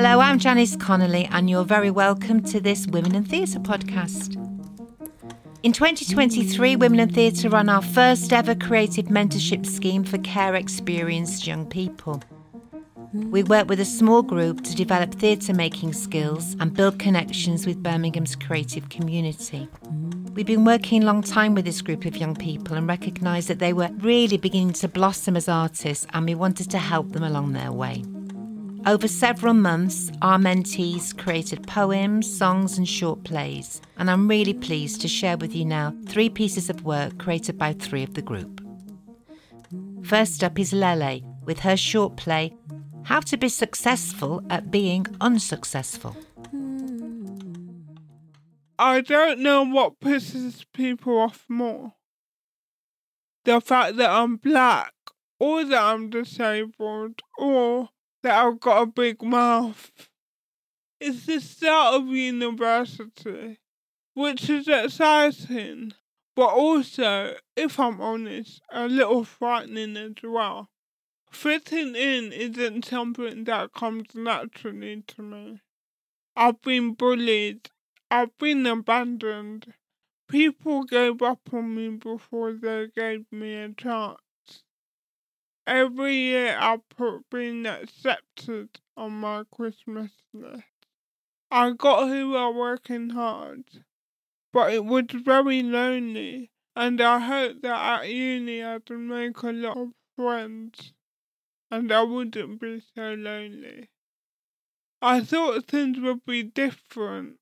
Hello, I'm Janice Connolly, and you're very welcome to this Women in Theatre podcast. In 2023, Women in Theatre run our first ever creative mentorship scheme for care experienced young people. We work with a small group to develop theatre making skills and build connections with Birmingham's creative community. We've been working a long time with this group of young people and recognised that they were really beginning to blossom as artists, and we wanted to help them along their way. Over several months, our mentees created poems, songs, and short plays, and I'm really pleased to share with you now three pieces of work created by three of the group. First up is Lele with her short play, How to Be Successful at Being Unsuccessful. I don't know what pisses people off more. The fact that I'm black, or that I'm disabled, or that I've got a big mouth. It's the start of university, which is exciting, but also, if I'm honest, a little frightening as well. Fitting in isn't something that comes naturally to me. I've been bullied I've been abandoned. People gave up on me before they gave me a chance. Every year I put being accepted on my Christmas list. I got here while working hard, but it was very lonely, and I hope that at uni I'd make a lot of friends, and I wouldn't be so lonely. I thought things would be different,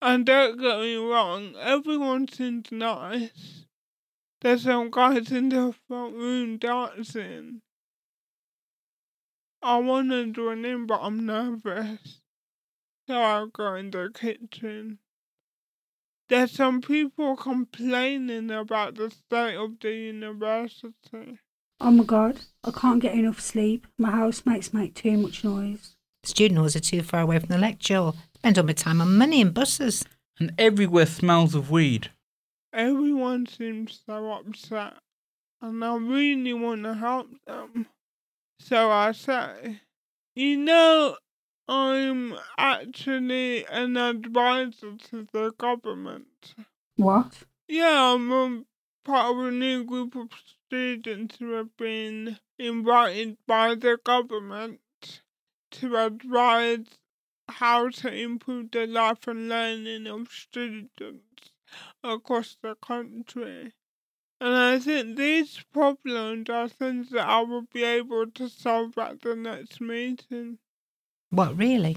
and don't get me wrong, everyone seems nice. There's some guys in the front room dancing. I want to join in, but I'm nervous. So I go in the kitchen. There's some people complaining about the state of the university. Oh my god, I can't get enough sleep. My housemates make too much noise. Student halls are too far away from the lecture. Spend all my time on money and buses. And everywhere smells of weed. Everyone seems so upset, and I really want to help them. So I say, you know, I'm actually an advisor to the government. What? Yeah, I'm a part of a new group of students who have been invited by the government to advise how to improve the life and learning of students across the country. And I think these problems are things that I will be able to solve at the next meeting. What, really?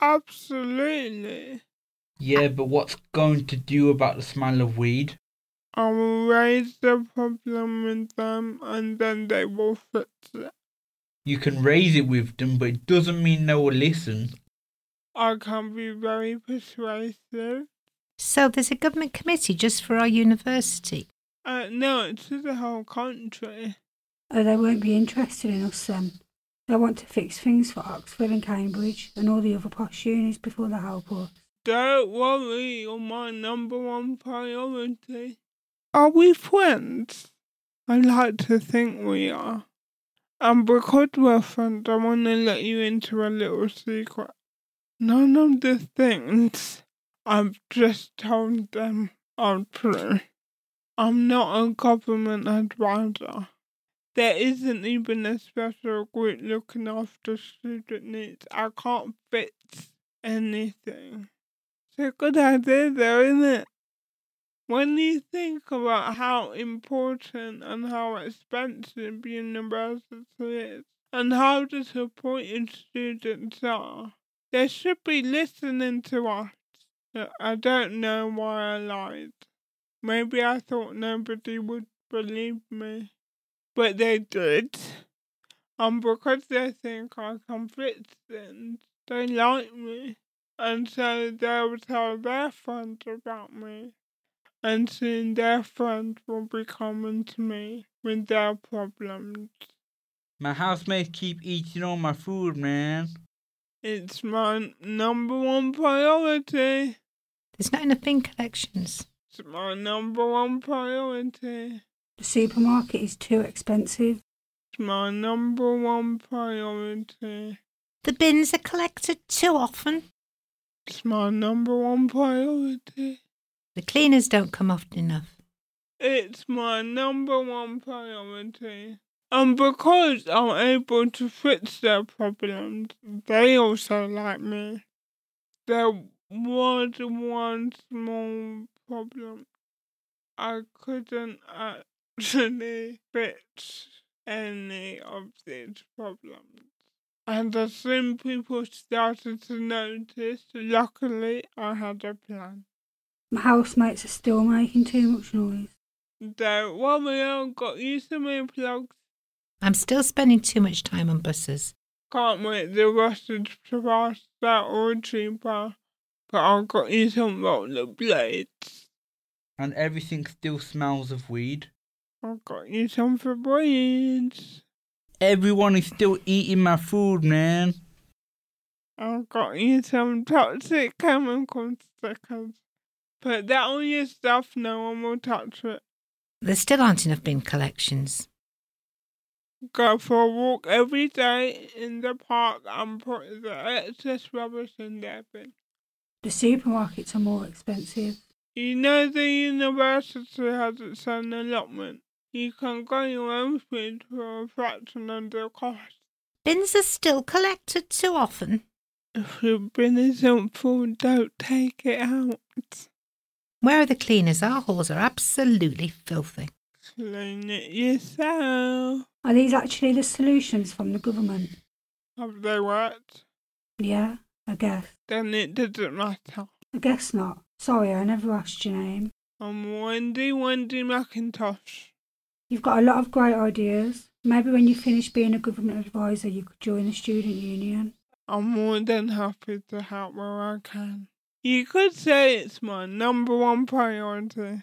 Absolutely. Yeah, but what's going to do about the smell of weed? I will raise the problem with them and then they will fix it. You can raise it with them, but it doesn't mean they will listen. I can be very persuasive. So there's a government committee just for our university. Uh, no, it's to the whole country. Oh, they won't be interested in us then. They want to fix things for Oxford and Cambridge and all the other posh unis before they help us. Don't worry, you're my number one priority. Are we friends? I like to think we are. And because we're friends, I want to let you into a little secret. None of the things I've just told them I'm true. I'm not a government advisor. There isn't even a special group looking after student needs. I can't fix anything. It's a good idea though, isn't it? When you think about how important and how expensive university is, and how disappointed students are, they should be listening to us. I don't know why I lied. Maybe I thought nobody would believe me. But they did. And because they think I can fix things, they like me. And so they'll tell their friends about me. And soon their friends will be coming to me with their problems. My housemates keep eating all my food, man. It's my number one priority. There's not enough bin collections. It's my number one priority. The supermarket is too expensive. It's my number one priority. The bins are collected too often. It's my number one priority. The cleaners don't come often enough. It's my number one priority. And because I'm able to fix their problems, they also like me. There was one small problem. I couldn't actually fix any of these problems. And as soon people started to notice, luckily I had a plan. My housemates are still making too much noise. Don't worry, I've got you some earplugs. I'm still spending too much time on buses. Can't wait the buses to pass that or cheaper. But I've got you some rollerblades. And everything still smells of weed. I've got you some Febreze. Everyone is still eating my food, man. I've got you some toxic chemical stickers. Put that on your stuff, no one will touch it. There still aren't enough bin collections. Go for a walk every day in the park and put the excess rubbish in their bin. The supermarkets are more expensive. You know the university has its own allotment. You can go your own food for a fraction of the cost. Bins are still collected too often. If your bin isn't full, don't take it out. Where are the cleaners? Our halls are absolutely filthy. Clean it yourself. Are these actually the solutions from the government? Have they worked? Yeah, I guess. Then it doesn't matter. I guess not. Sorry, I never asked your name. I'm Wendy, Wendy McIntosh. You've got a lot of great ideas. Maybe when you finish being a government advisor, you could join the student union. I'm more than happy to help where I can. You could say it's my number one priority.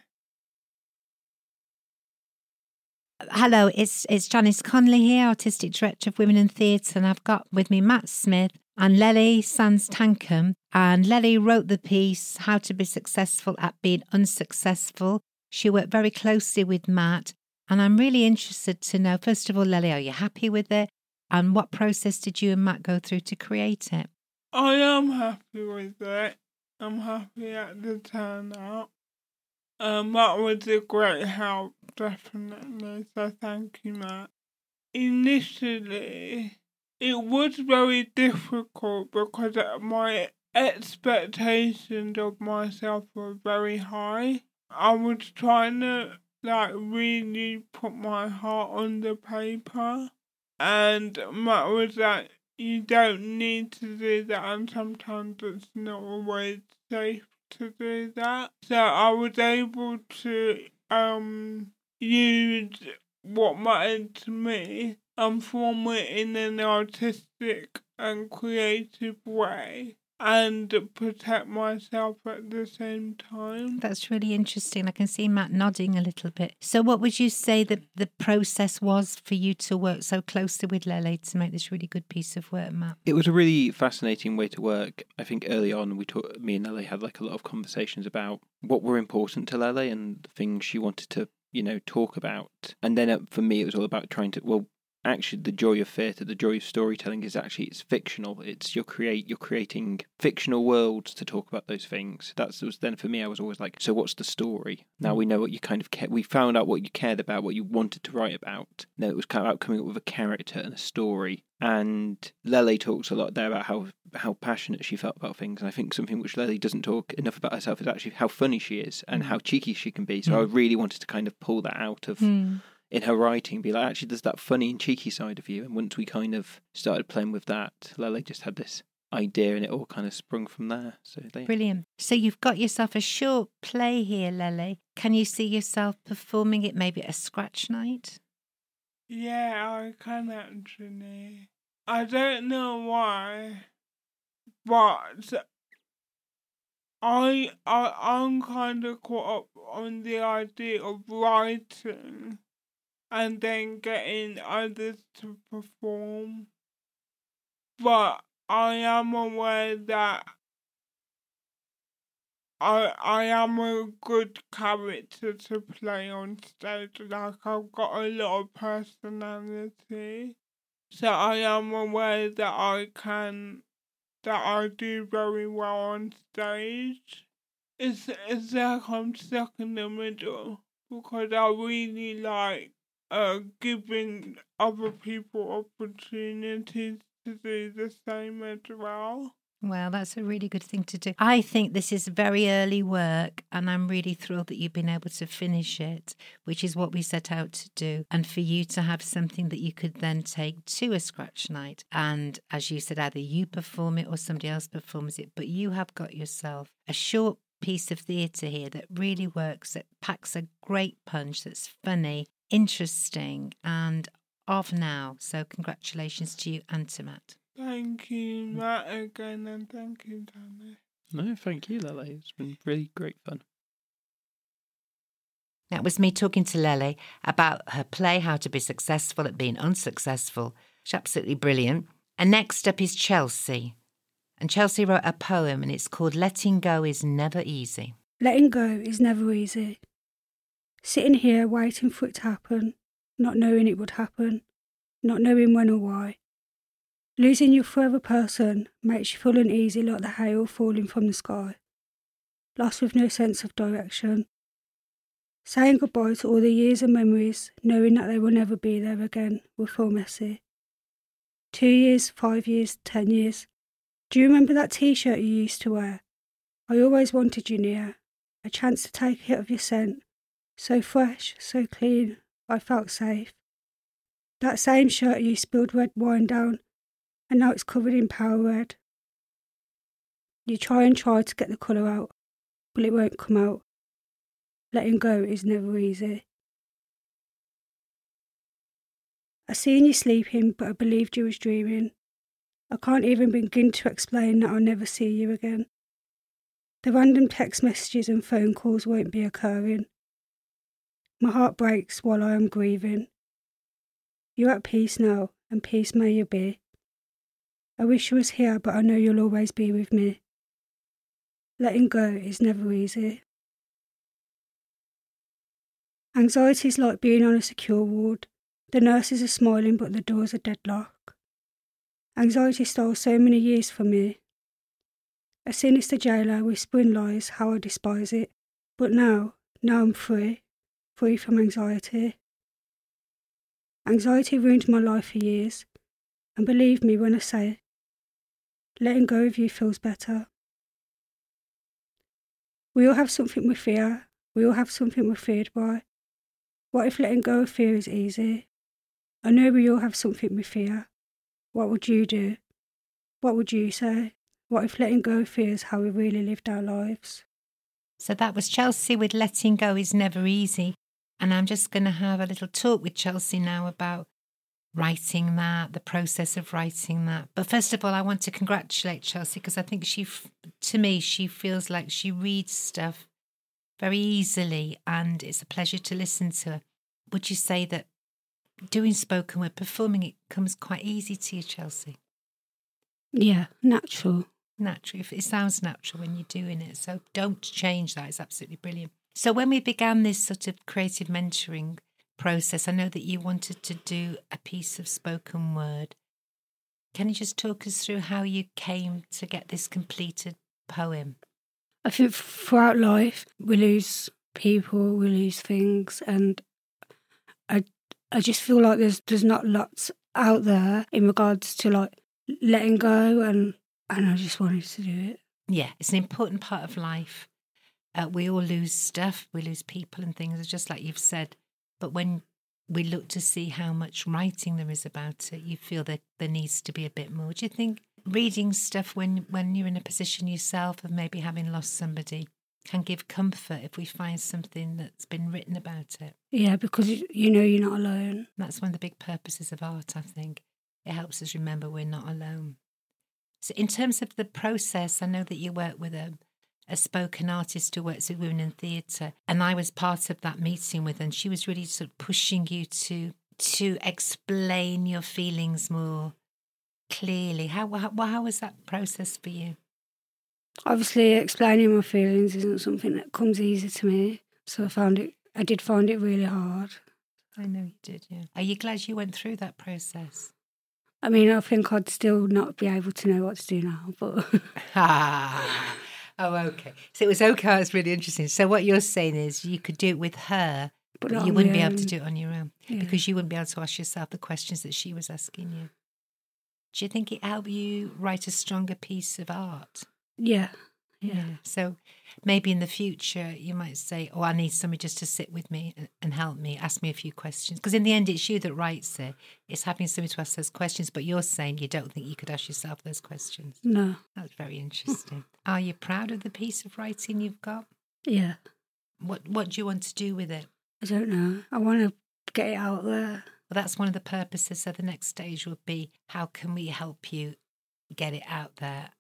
Hello, it's it's Janice Connolly here, Artistic Director of Women in Theatre, and I've got with me Matt Smith and Lele Sans Tankum. And Lele wrote the piece, How to Be Successful at Being Unsuccessful. She worked very closely with Matt, and I'm really interested to know, first of all, Lele, are you happy with it? And what process did you and Matt go through to create it? I am happy with it. I'm happy at the turnout. Um, that was a great help, definitely. So thank you, Matt. Initially, it was very difficult because my expectations of myself were very high. I was trying to like really put my heart on the paper, and Matt was like, "You don't need to do that," and sometimes it's not always safe to do that. So I was able to um use what mattered to me and form it in an artistic and creative way and protect myself at the same time. That's really interesting. I can see Matt nodding a little bit. So, what would you say that the process was for you to work so closely with Lele to make this really good piece of work, Matt? It was a really fascinating way to work. I think early on, we talk, me and Lele had like a lot of conversations about what were important to Lele and things she wanted to, you know, talk about. And then uh, for me, it was all about trying to well actually the joy of theatre, the joy of storytelling is actually it's fictional. It's you're create you're creating fictional worlds to talk about those things. That's was then for me. I was always like, so what's the story? Now we mm. know what you kind of care. We found out what you cared about, what you wanted to write about. Now it was kind of about coming up with a character and a story. And Lele talks a lot there about how how passionate she felt about things, and I think something which Lele doesn't talk enough about herself is actually how funny she is and mm. how cheeky she can be. So I mm. really wanted to kind of pull that out of in her writing be like, actually, there's that funny and cheeky side of you. And once we kind of started playing with that, Lele just had this idea and it all kind of sprung from there. So they, Brilliant. So you've got yourself a short play here, Lele. Can you see yourself performing it maybe at a scratch night? Yeah, I can actually. I don't know why, but I I I'm kind of caught up on the idea of writing and then getting others to perform. But I am aware that I I am a good character to play on stage. Like I've got a lot of personality, so I am aware that I can, that I do very well on stage. It's, it's like I'm stuck in the middle because I really like uh, giving other people opportunities to do the same as well. Well, that's a really good thing to do. I think this is very early work, and I'm really thrilled that you've been able to finish it, which is what we set out to do. And for you to have something that you could then take to a scratch night. And as you said, either you perform it or somebody else performs it, but you have got yourself a short piece of theatre here that really works, that packs a great punch, that's funny, interesting, and of now. So, congratulations to you and to Matt. Thank you, mm. Matt, again, and thank you, Danny. No, thank you, Lele. It's been really great fun. That was me talking to Lele about her play, How to Be Successful at Being Unsuccessful. She's absolutely brilliant. And next up is Chelsea. And Chelsea wrote a poem, and it's called Letting Go is Never Easy. Letting go is never easy. Sitting here waiting for it to happen, not knowing it would happen, not knowing when or why. Losing your forever person makes you feel uneasy like the hail falling from the sky. Lost with no sense of direction. Saying goodbye to all the years and memories, knowing that they will never be there again, will feel messy. Two years, five years, ten years. Do you remember that t shirt you used to wear? I always wanted you near, a chance to take a hit of your scent. So fresh, so clean, I felt safe. That same shirt you spilled red wine down, and now it's covered in power red. You try and try to get the colour out, but it won't come out. Letting go is never easy. I seen you sleeping, but I believed you was dreaming. I can't even begin to explain that I'll never see you again. The random text messages and phone calls won't be occurring. My heart breaks while I am grieving. You're at peace now, and peace may you be. I wish you was here, but I know you'll always be with me. Letting go is never easy. Anxiety is like being on a secure ward. The nurses are smiling, but the doors are deadlocked. Anxiety stole so many years from me. A sinister jailer whispering lies, how I despise it. But now, now I'm free, free from anxiety. Anxiety ruined my life for years, and believe me when I say, letting go of you feels better. We all have something we fear, we all have something we're feared by. What if letting go of fear is easy? I know we all have something we fear. What would you do? What would you say? What if letting go of fear is how we really lived our lives? So that was Chelsea with Letting Go is Never Easy. And I'm just going to have a little talk with Chelsea now about writing that, the process of writing that. But first of all, I want to congratulate Chelsea because I think she, to me, she feels like she reads stuff very easily and it's a pleasure to listen to her. Would you say that doing spoken word, performing it comes quite easy to you, Chelsea? Yeah, natural. Natural. It sounds natural when you're doing it. So don't change that. It's absolutely brilliant. So when we began this sort of creative mentoring process, I know that you wanted to do a piece of spoken word. Can you just talk us through how you came to get this completed poem? I think throughout life we lose people, we lose things, and I I just feel like there's there's not lots out there in regards to like letting go, and and I just wanted to do it. Yeah, it's an important part of life. Uh, we all lose stuff, we lose people and things, just like you've said. But when we look to see how much writing there is about it, you feel that there needs to be a bit more. Do you think reading stuff when when you're in a position yourself of maybe having lost somebody can give comfort if we find something that's been written about it. Yeah, because you know you're not alone. That's one of the big purposes of art, I think. It helps us remember we're not alone. So, in terms of the process, I know that you work with a, a spoken artist who works with women in theatre, and I was part of that meeting with her, and she was really sort of pushing you to to explain your feelings more clearly. How how, how was that process for you? Obviously, explaining my feelings isn't something that comes easy to me. So I found it, I did find it really hard. I know you did, yeah. Are you glad you went through that process? I mean, I think I'd still not be able to know what to do now, but. oh, okay. So it was okay. It's really interesting. So what you're saying is you could do it with her, but but you wouldn't be able to do it on your own Yeah. because you wouldn't be able to ask yourself the questions that she was asking you. Do you think it helped you write a stronger piece of art? Yeah, yeah, So maybe in the future you might say, "Oh, I need somebody just to sit with me and- and help me, ask me a few questions." Because in the end, it's you that writes it. It's having somebody to ask those questions. But you're saying you don't think you could ask yourself those questions. no, That's very interesting. Are you proud of the piece of writing you've got? yeah. What What do you want to do with it? I don't know. I want to get it out there. Well, that's one of the purposes. So the next stage would be how can we help you get it out there?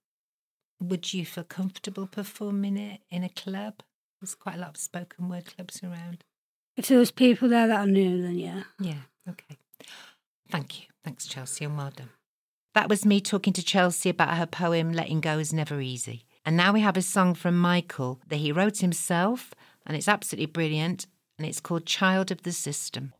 Would you feel comfortable performing it in a club? There's quite a lot of spoken word clubs around. If there was people there that I knew, then yeah. Yeah, okay. Thank you. Thanks, Chelsea, and well done. That was me talking to Chelsea about her poem, Letting Go is Never Easy. And now we have a song from Michael that he wrote himself, and it's absolutely brilliant, and it's called Child of the System.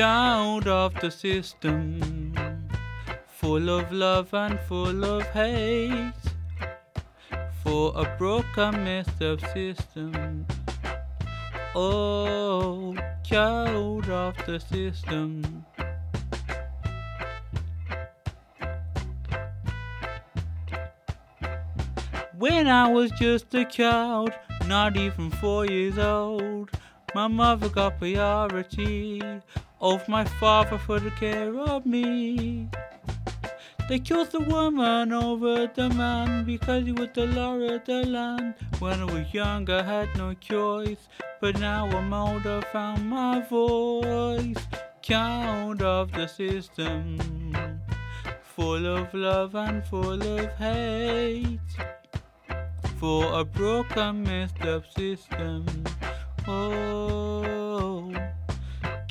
Child of the system, full of love and full of hate, for a broken messed up system. Oh, child of the system. When I was just a child, not even four years old, my mother got priority of my father for the care of me. They chose the woman over the man because he was the law of the land. When I was young, I had no choice, but now I'm older, found my voice. Count of the system, full of love and full of hate for a broken, messed up system. Oh,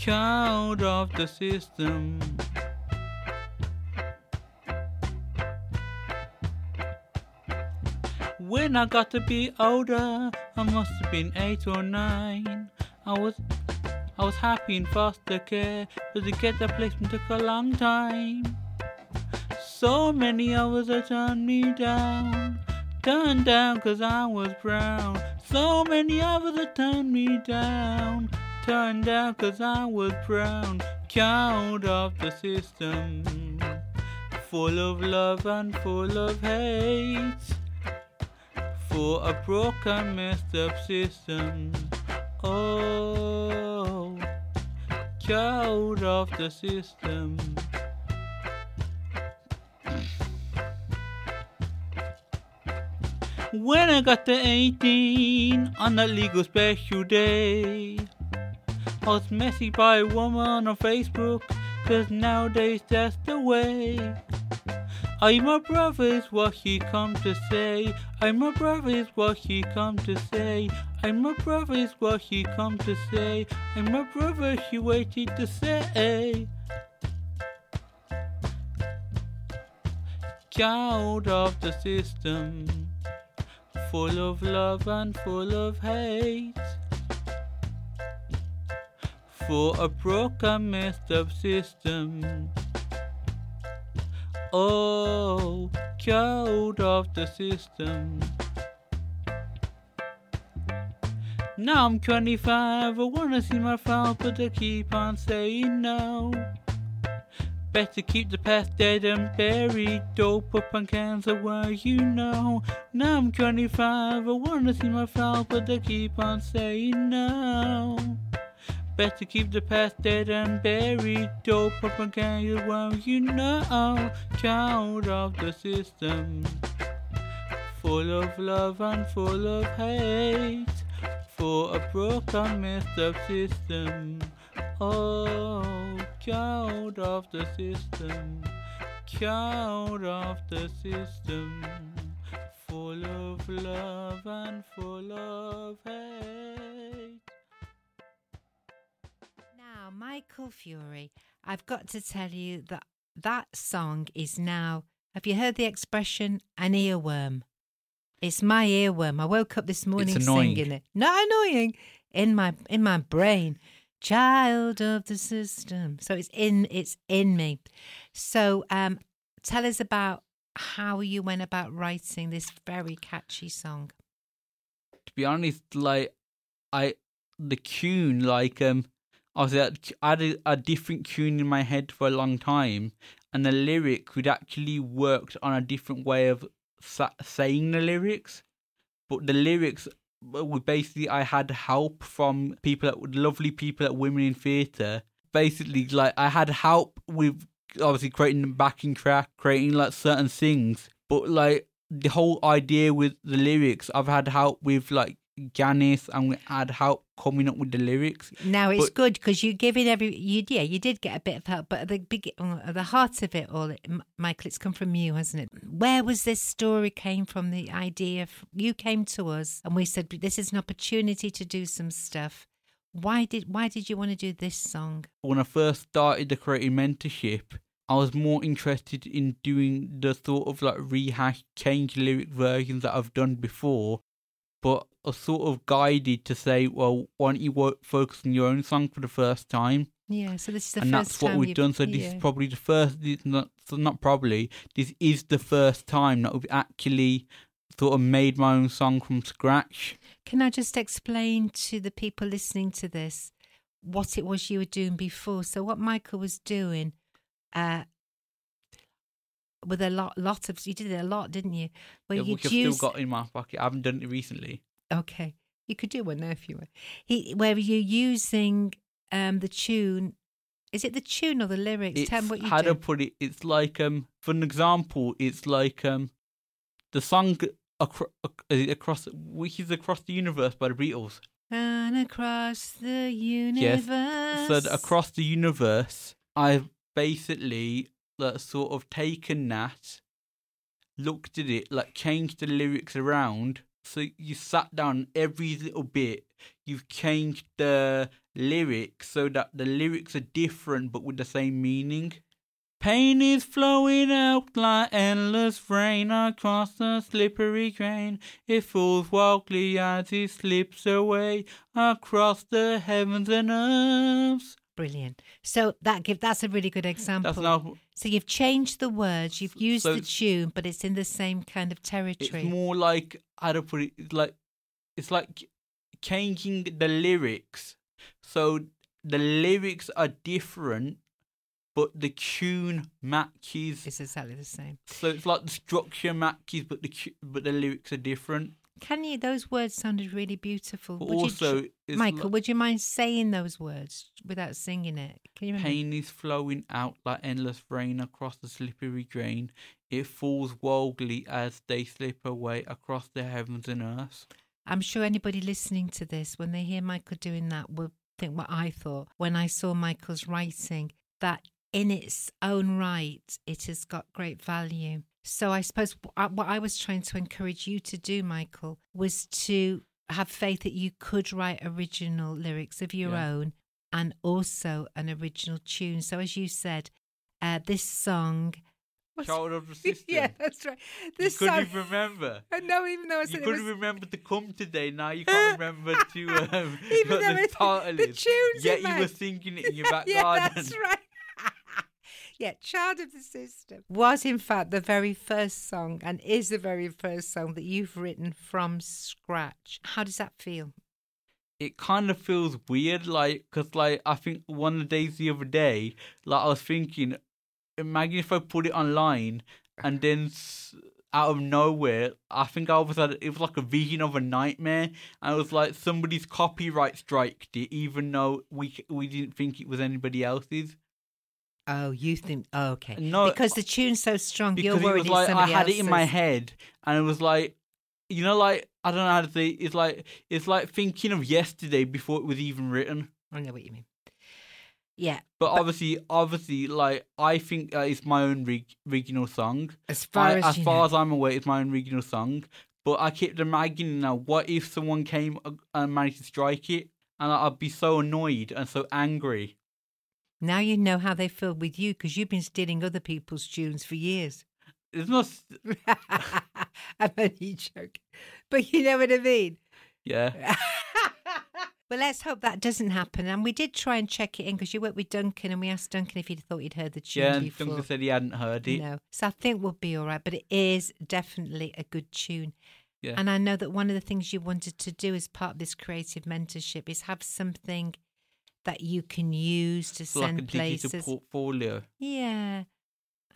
count of the system. When I got to be older, I must have been eight or nine. I was I was happy in foster care, but to get that placement took a long time. So many others have turned me down, turned down 'cause I was brown. So many others have turned me down, turned down 'cause I was brown. Count of the system, full of love and full of hate for a broken, messed up system. Oh, child of the system. When I got to 18 on that legal special day, Was messy by a woman on Facebook, cause nowadays that's the way. I'm a brother is what he come to say. I'm a brother is what he come to say. I'm a brother is what he come to say. I'm a brother she waited to say. Child of the system, full of love and full of hate. For a broken, messed up system. Oh, child of the system. Now I'm 25, I wanna see my phone, but they keep on saying no. Better keep the past dead and buried, dope up on cancer, well you know. Now I'm 25, I wanna see my phone, but they keep on saying no. Better keep the past dead and buried. Dope propaganda, well, you know, child of the system. Full of love and full of hate. For a broken, messed up system. Oh, child of the system. Child of the system. Full of love and full of hate. Now, Michael Fury, I've got to tell you that that song is now, have you heard the expression, an earworm? It's my earworm. I woke up this morning singing it. Not annoying. In my in my brain. Child of the system. So it's in it's in me. So um tell us about how you went about writing this very catchy song. to be honest, like I the tune, like um, I was at, I had a, a different tune in my head for a long time, and the lyric would actually worked on a different way of sa- saying the lyrics, but the lyrics uh, were basically I had help from people lovely people at Women in Theatre. Basically, like I had help with obviously creating the backing track, creating like certain things, but like the whole idea with the lyrics, I've had help with like Janice and we had help coming up with the lyrics. Now it's But- good because you give it every you yeah you did get a bit of help, but at the big at the heart of it all, Michael, it's come from you, hasn't it? Where was this story came from? The idea of, you came to us and we said this is an opportunity to do some stuff. Why did why did you want to do this song? When I first started the creative mentorship, I was more interested in doing the sort of like rehash, change lyric versions that I've done before, but was sort of guided to say, well, why don't you work, focus on your own song for the first time? Yeah, so this is the and first that's what we've done. So this yeah. is probably the first. This not so not probably. This is the first time that we've actually sort of made my own song from scratch. Can I just explain to the people listening to this what it was you were doing before? So what Michael was doing, uh, with a lot, lot of you did it a lot, didn't you? Where Yeah, you which I've still got in my pocket. I haven't done it recently. okay, you could do one there if you were. He where you're using um the tune. Is it the tune or the lyrics? It's Tell me what you how do. to put it. It's like um, for an example, it's like um, the song acro- ac- across which is across the universe by the Beatles. And across the universe. Yes. So across the universe, I've basically like, sort of taken that, looked at it, like changed the lyrics around. So you sat down every little bit. You've changed the lyrics so that the lyrics are different but with the same meaning. Pain is flowing out like endless rain across the slippery grain. It falls wildly as it slips away across the heavens and earths. Brilliant. So that give that's a really good example. That's now So you've changed the words, you've used So the tune, but it's in the same kind of territory. it's more like how to put it. It's like it's like changing the lyrics. So the lyrics are different, but the tune matches. It's exactly the same. So it's like the structure matches, but the but the lyrics are different. Can you? Those words sounded really beautiful. Would also, it's Michael, like would you mind saying those words without singing it? Can you remember? pain is flowing out like endless rain across the slippery drain. It falls wildly as they slip away across the heavens and earth. I'm sure anybody listening to this, when they hear Michael doing that, will think what I thought when I saw Michael's writing, that in its own right, it has got great value. So I suppose what I was trying to encourage you to do, Michael, was to have faith that you could write original lyrics of your Yeah. own and also an original tune. So as you said, uh, this song. Child of the system. yeah, that's right. you This couldn't song. even remember. Know, even though I You said it couldn't was, remember to come today. Now you can't remember to um, Even though the the is. tune's Yet you were singing it in your back yeah, garden. that's right. Yeah, Child of the System was in fact the very first song and is the very first song that you've written from scratch. How does that feel? It kind of feels weird, like, cause like I think one of the days the other day, like I was thinking, imagine if I put it online and uh-huh. then s- out of nowhere, I think I was had it was like a vision of a nightmare, and it was like somebody's copyright striked it, even though we we didn't think it was anybody else's. Oh, you think? Oh, okay. No, because the tune's so strong, you're because it worried was like I had it in my head, and it was like, you know, like I don't know how to say. It. It's like it's like thinking of yesterday before it was even written. I know what you mean. Yeah, But, obviously, obviously, like I think uh, it's my own rig- original song. as far I- as, as far know. as I'm aware, it's my own original song. But I kept imagining now, what if someone came uh, and managed to strike it, and I'd be so annoyed and so angry. Now you know how they feel with you because you've been stealing other people's tunes for years. It's not. s- I'm only joking. But you know what I mean? Yeah. well, let's hope that doesn't happen. And we did try and check it in because you worked with Duncan and we asked Duncan if he'd thought he'd heard the tune Yeah, before. Duncan said he hadn't heard it. No. So I think we'll be all right. But it is definitely a good tune. Yeah. And I know that one of the things you wanted to do as part of this creative mentorship is have something that you can use to So like a send digital places. portfolio. Yeah.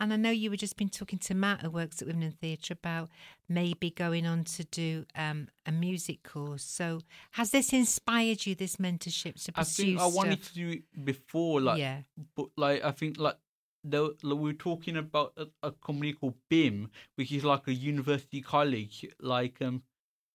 And I know you were just been talking to Matt, who works at Women in Theatre, about maybe going on to do um, a music course. So, has this inspired you, this mentorship, to I pursue think I wanted stuff? to do it before, like, yeah, but like I think like, we were talking about a, a company called BIMM, which is like a university college, like um,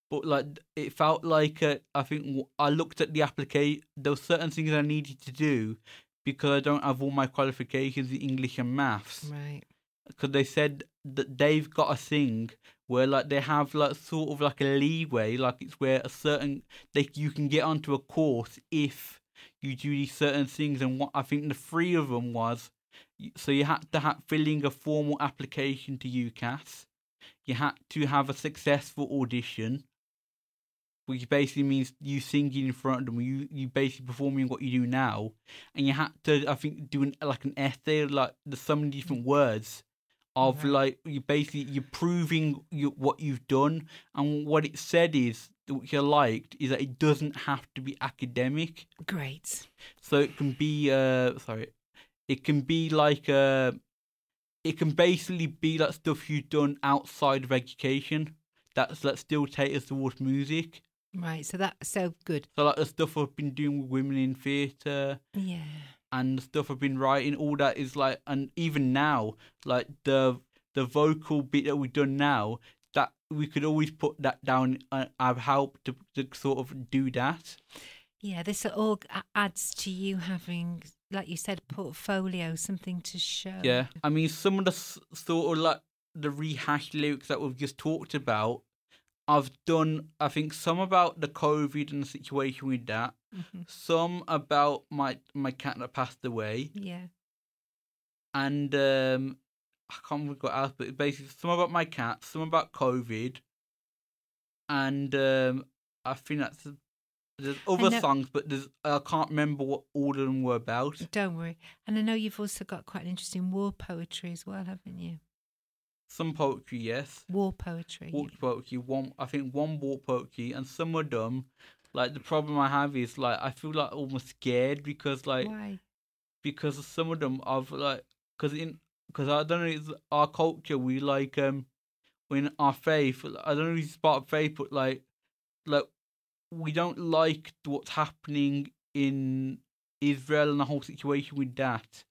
but like it felt like uh, I think I looked at the application. There were certain things I needed to do because I don't have all my qualifications in English and maths. right. Because they said that they've got a thing where like they have like sort of like a leeway, like it's where a certain they you can get onto a course if you do these certain things, and what I think the three of them was, so you had to have filling a formal application to UCAS, you had to have a successful audition, which basically means you singing in front of them, you you basically performing what you do now, and you had to I think do an, like an essay, like there's so many different words of Right. like you basically you're proving you, what you've done, and what it said is which I liked is that it doesn't have to be academic. Great. So it can be uh sorry, it can be like uh it can basically be like stuff you've done outside of education. That's that still take us towards music. Right. So that so good. So like the stuff I've been doing with women in theatre Yeah. and the stuff I've been writing, all that is like and even now, like the the vocal bit that we've done now, that we could always put that down uh, and I've helped to, to sort of do that. Yeah. This all adds to you having, like you said, portfolio, something to show. Yeah, I mean, some of the sort of like the rehashed lyrics that we've just talked about, I've done. I think some about the COVID and the situation with that. Mhm. Some about my my cat that passed away, Yeah. and um, I can't remember what else, but basically some about my cat, some about COVID, and um, I think that's. There's other know- songs, but there's I can't remember what all of them were about. Don't worry. And I know you've also got quite an interesting war poetry as well, haven't you? Some poetry, yes. War poetry. War poetry, one I think one war poetry, and some of dumb. like the problem I have is like I feel like almost scared because like Why? because some of them I've like because in because I don't know it's our culture we like um in our faith I don't know if it's part of faith but like like we don't like what's happening in Israel and the whole situation with that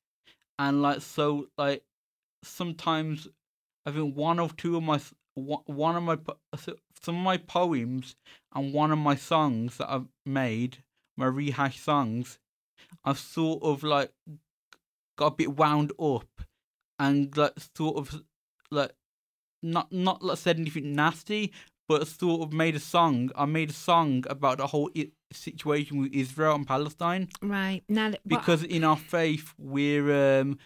and like so like sometimes I think one of two of my one of my some of my poems and one of my songs that I've made my rehash songs I've sort of like got a bit wound up and like sort of like not not like said anything nasty but sort of made a song I made a song about the whole I- situation with Israel and Palestine Right. Now, because in our faith we're um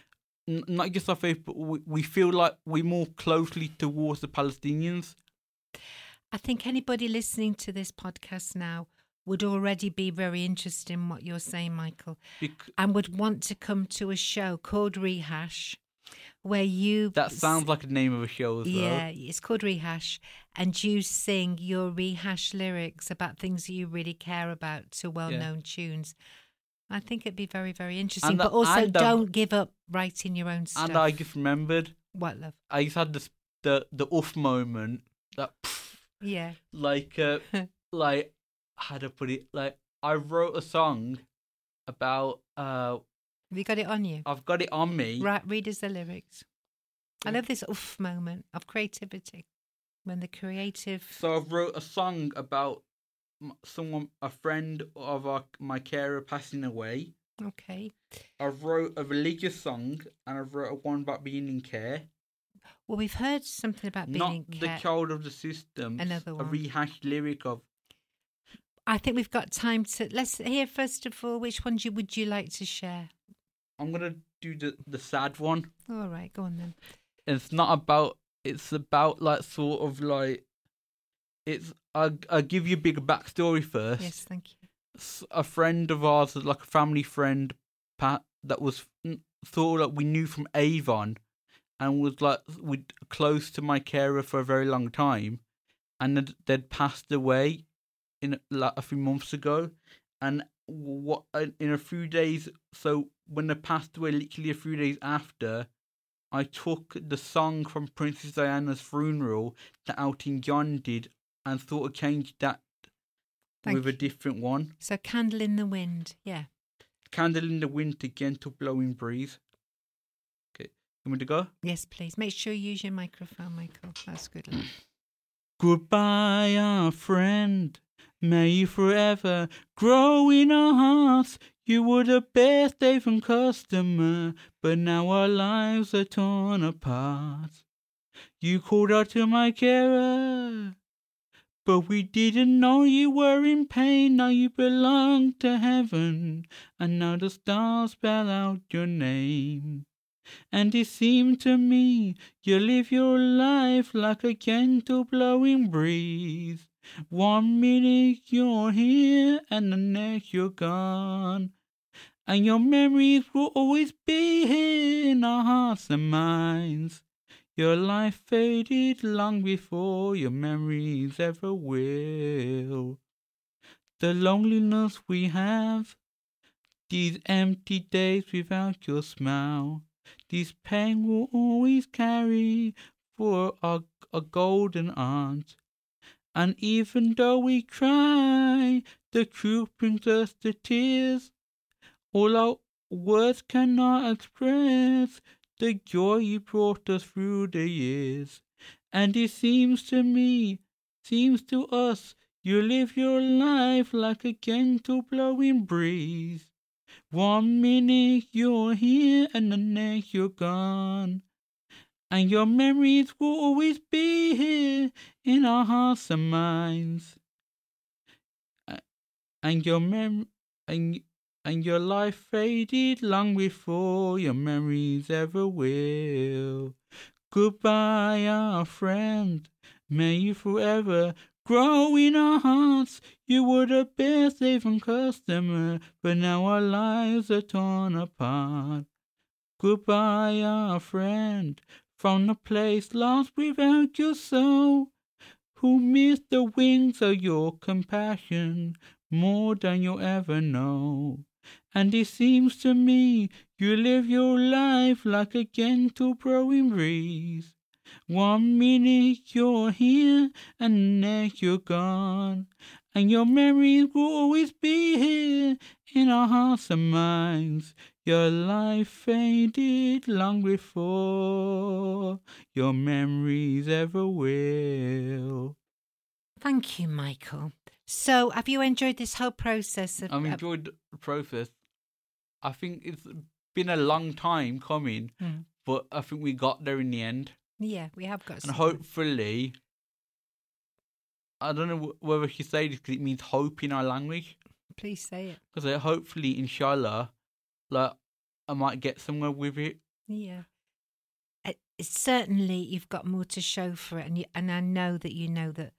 not just our faith but we, we feel like we're more closely towards the Palestinians I think anybody listening to this podcast now would already be very interested in what you're saying, Michael, bec- and would want to come to a show called Rehash, where you. that sounds like the name of a show as well Yeah, it's called Rehash, and you sing your rehash lyrics about things that you really care about to well-known tunes. I think it'd be very, very interesting. And but the- also, the- don't give up writing your own stuff. and I just remembered what love? I just had this the the off moment that Yeah, like uh, like how to put it like I wrote a song about uh have you got it on you? I've got it on me Right, read us the lyrics. I love this oof moment of creativity when the creative. so I wrote a song about someone a friend of our, my carer passing away Okay. I've wrote a religious song and I've wrote a one about being in care Well, we've heard something about being not in the care. child of the system Another one. a rehashed lyric of I think we've got time to. Let's hear first of all which ones you would you like to share. I'm gonna do the the sad one All right, go on then. it's not about it's about like sort of like it's. I I give you a big backstory first. Yes, thank you. A friend of ours, like a family friend, Pat, that was sort of like we knew from Avon, and was like we close to my carer for a very long time, and they'd, they'd passed away in like a few months ago, and what in a few days. So when they passed away, literally a few days after. I took the song from Princess Diana's funeral that Elton John did and sort of changed that Thank with a different one. So, Candle in the Wind. Yeah. Candle in the winter, gentle blowing breeze. Okay, you want me to go? Yes, please. Make sure you use your microphone, Michael. That's good. Goodbye, our friend. May you forever grow in our hearts. You were the best Avon customer, but now our lives are torn apart. You called out to my carer, but we didn't know you were in pain. Now you belong to heaven, and now the stars spell out your name. And it seemed to me you live your life like a gentle blowing breeze. One minute you're here and the next you're gone. And your memories will always be here in our hearts and minds. Your life faded long before your memories ever will. The loneliness we have, these empty days without your smile, this pain we'll always carry for our, golden aunt. And even though we cry, the truth brings us to tears. All our words cannot express the joy you brought us through the years. And it seems to me, seems to us, you live your life like a gentle blowing breeze. One minute you're here and the next you're gone. And your memories will always be here in our hearts and minds. And your mem and and your life faded long before your memories ever will. Goodbye, our friend. May you forever grow in our hearts. You were the best Avon customer, but now our lives are torn apart. Goodbye, our friend, from the place lost without your soul, who missed the wings of your compassion more than you'll ever know. And it seems to me you live your life like a gentle blowing breeze. One minute you're here and next you're gone. And your memories will always be here in our hearts and minds. Your life faded long before your memories ever will. Thank you, Michael. So, have you enjoyed this whole process of? I've uh, enjoyed the process. I think it's been a long time coming, Mm. but I think we got there in the end. yeah, we have got. And some- hopefully, I don't know wh- whether she said this because it means hope in our language. Please say it. Because uh, hopefully, inshallah, like I might get somewhere with it. Yeah. Uh, certainly, you've got more to show for it, and you, and I know that you know that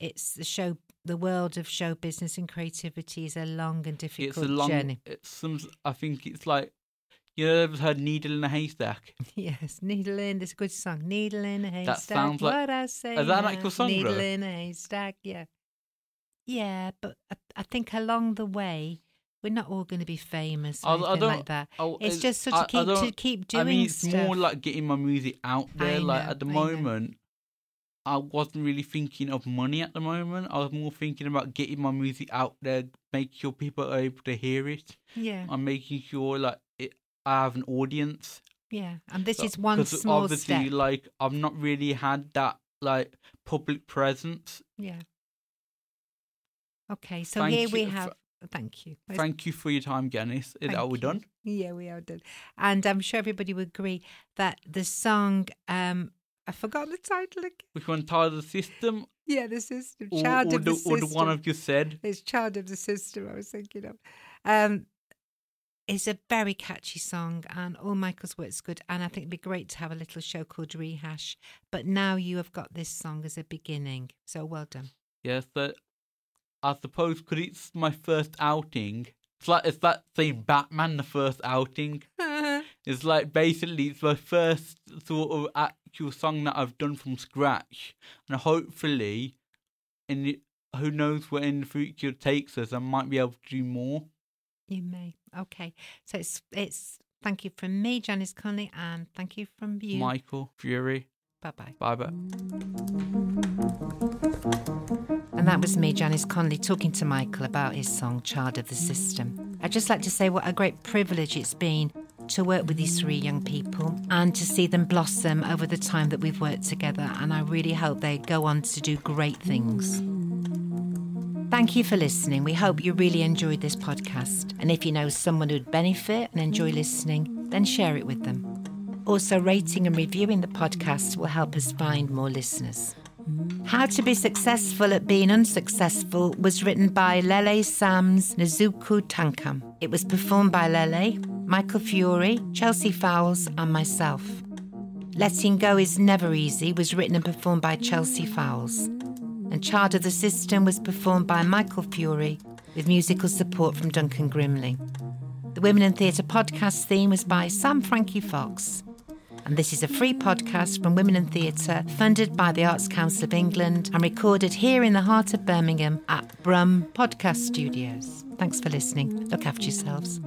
it's the show. The world of show business and creativity is a long and difficult It's a long. journey. It's some. I think it's like you know, ever heard "Needle in a Haystack"? Yes, needle in. It's a good song. Needle in a haystack. sounds like- what I say. Is that now, actual song, Needle though? in a haystack. Yeah. Yeah, but I, I think along the way we're not all going to be famous or I- I anything don't- like that. Oh, It's it- just sort of keep to keep doing I mean, it's stuff. more like getting my music out there. I like at the I moment, I wasn't really thinking of money at the moment. I was more thinking about getting my music out there, making sure people are able to hear it, yeah, and making sure like it, I have an audience. yeah. And this So- is one small obviously, step. like I've not really had that like public presence. Yeah. Okay, so Thank here we you for- have. Thank you. Thank you for your time, Janice. Is that we done? Yeah, we are done. And I'm sure everybody would agree that the song, um, I forgot the title again. Which one? Tired of the system, Yeah, the system. or, Child or of the, the, or system. the one of you said? It's Child of the System I was thinking of. Um, It's a very catchy song, and all Michael's work's good. And I think it'd be great to have a little show called Rehash. But now you have got this song as a beginning, so well done. Yes, but I suppose because it's my first outing, it's like it's like saying Batman the first outing. It's like basically it's my first sort of actual song that I've done from scratch, and hopefully, in the, who knows where in the future takes us, I might be able to do more. You may. Okay. So it's it's thank you from me, Janice Connolly, and thank you from you. Michael Fury. Bye bye. Bye bye. And that was me, Janice Connolly, talking to Michael about his song Child of the System. I'd just like to say what a great privilege it's been to work with these three young people and to see them blossom over the time that we've worked together. And I really hope they go on to do great things. Thank you for listening. We hope you really enjoyed this podcast. And if you know someone who'd benefit and enjoy listening, then share it with them. Also, rating and reviewing the podcast will help us find more listeners. How to Be Successful at Being Unsuccessful was written by Lele Sams Nazuku Tankam. It was performed by Lele, Michael Fury, Chelsea Fowles, and myself. Letting Go is Never Easy was written and performed by Chelsea Fowles and Child of the System was performed by Michael Fury with musical support from Duncan Grimley. The Women and Theatre podcast theme was by Sam Frankie Fox. And this is a free podcast from Women and Theatre, funded by the Arts Council of England and recorded here in the heart of Birmingham at Brum Podcast Studios. Thanks for listening. Look after yourselves.